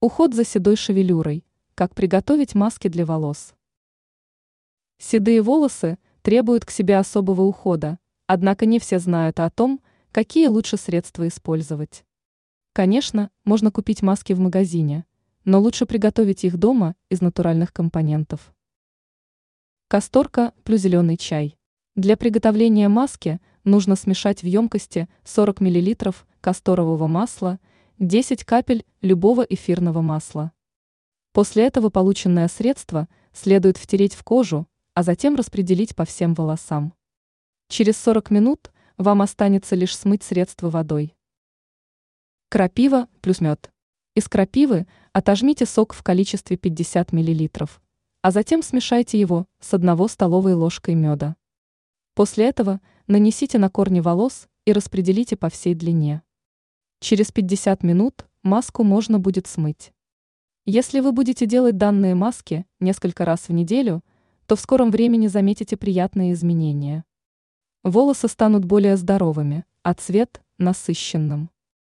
Уход за седой шевелюрой. Как приготовить маски для волос. Седые волосы требуют к себе особого ухода, однако не все знают о том, какие лучше средства использовать. Конечно, можно купить маски в магазине, но лучше приготовить их дома из натуральных компонентов. Касторка плюс зеленый чай. Для приготовления маски нужно смешать в емкости 40 мл касторового масла, 10 капель любого эфирного масла. После этого полученное средство следует втереть в кожу, а затем распределить по всем волосам. Через 40 минут вам останется лишь смыть средство водой. Крапива плюс мед. Из крапивы отожмите сок в количестве 50 мл, а затем смешайте его с 1 столовой ложкой меда. После этого нанесите на корни волос и распределите по всей длине. Через 50 минут маску можно будет смыть. Если вы будете делать данные маски несколько раз в неделю, то в скором времени заметите приятные изменения. Волосы станут более здоровыми, а цвет – насыщенным.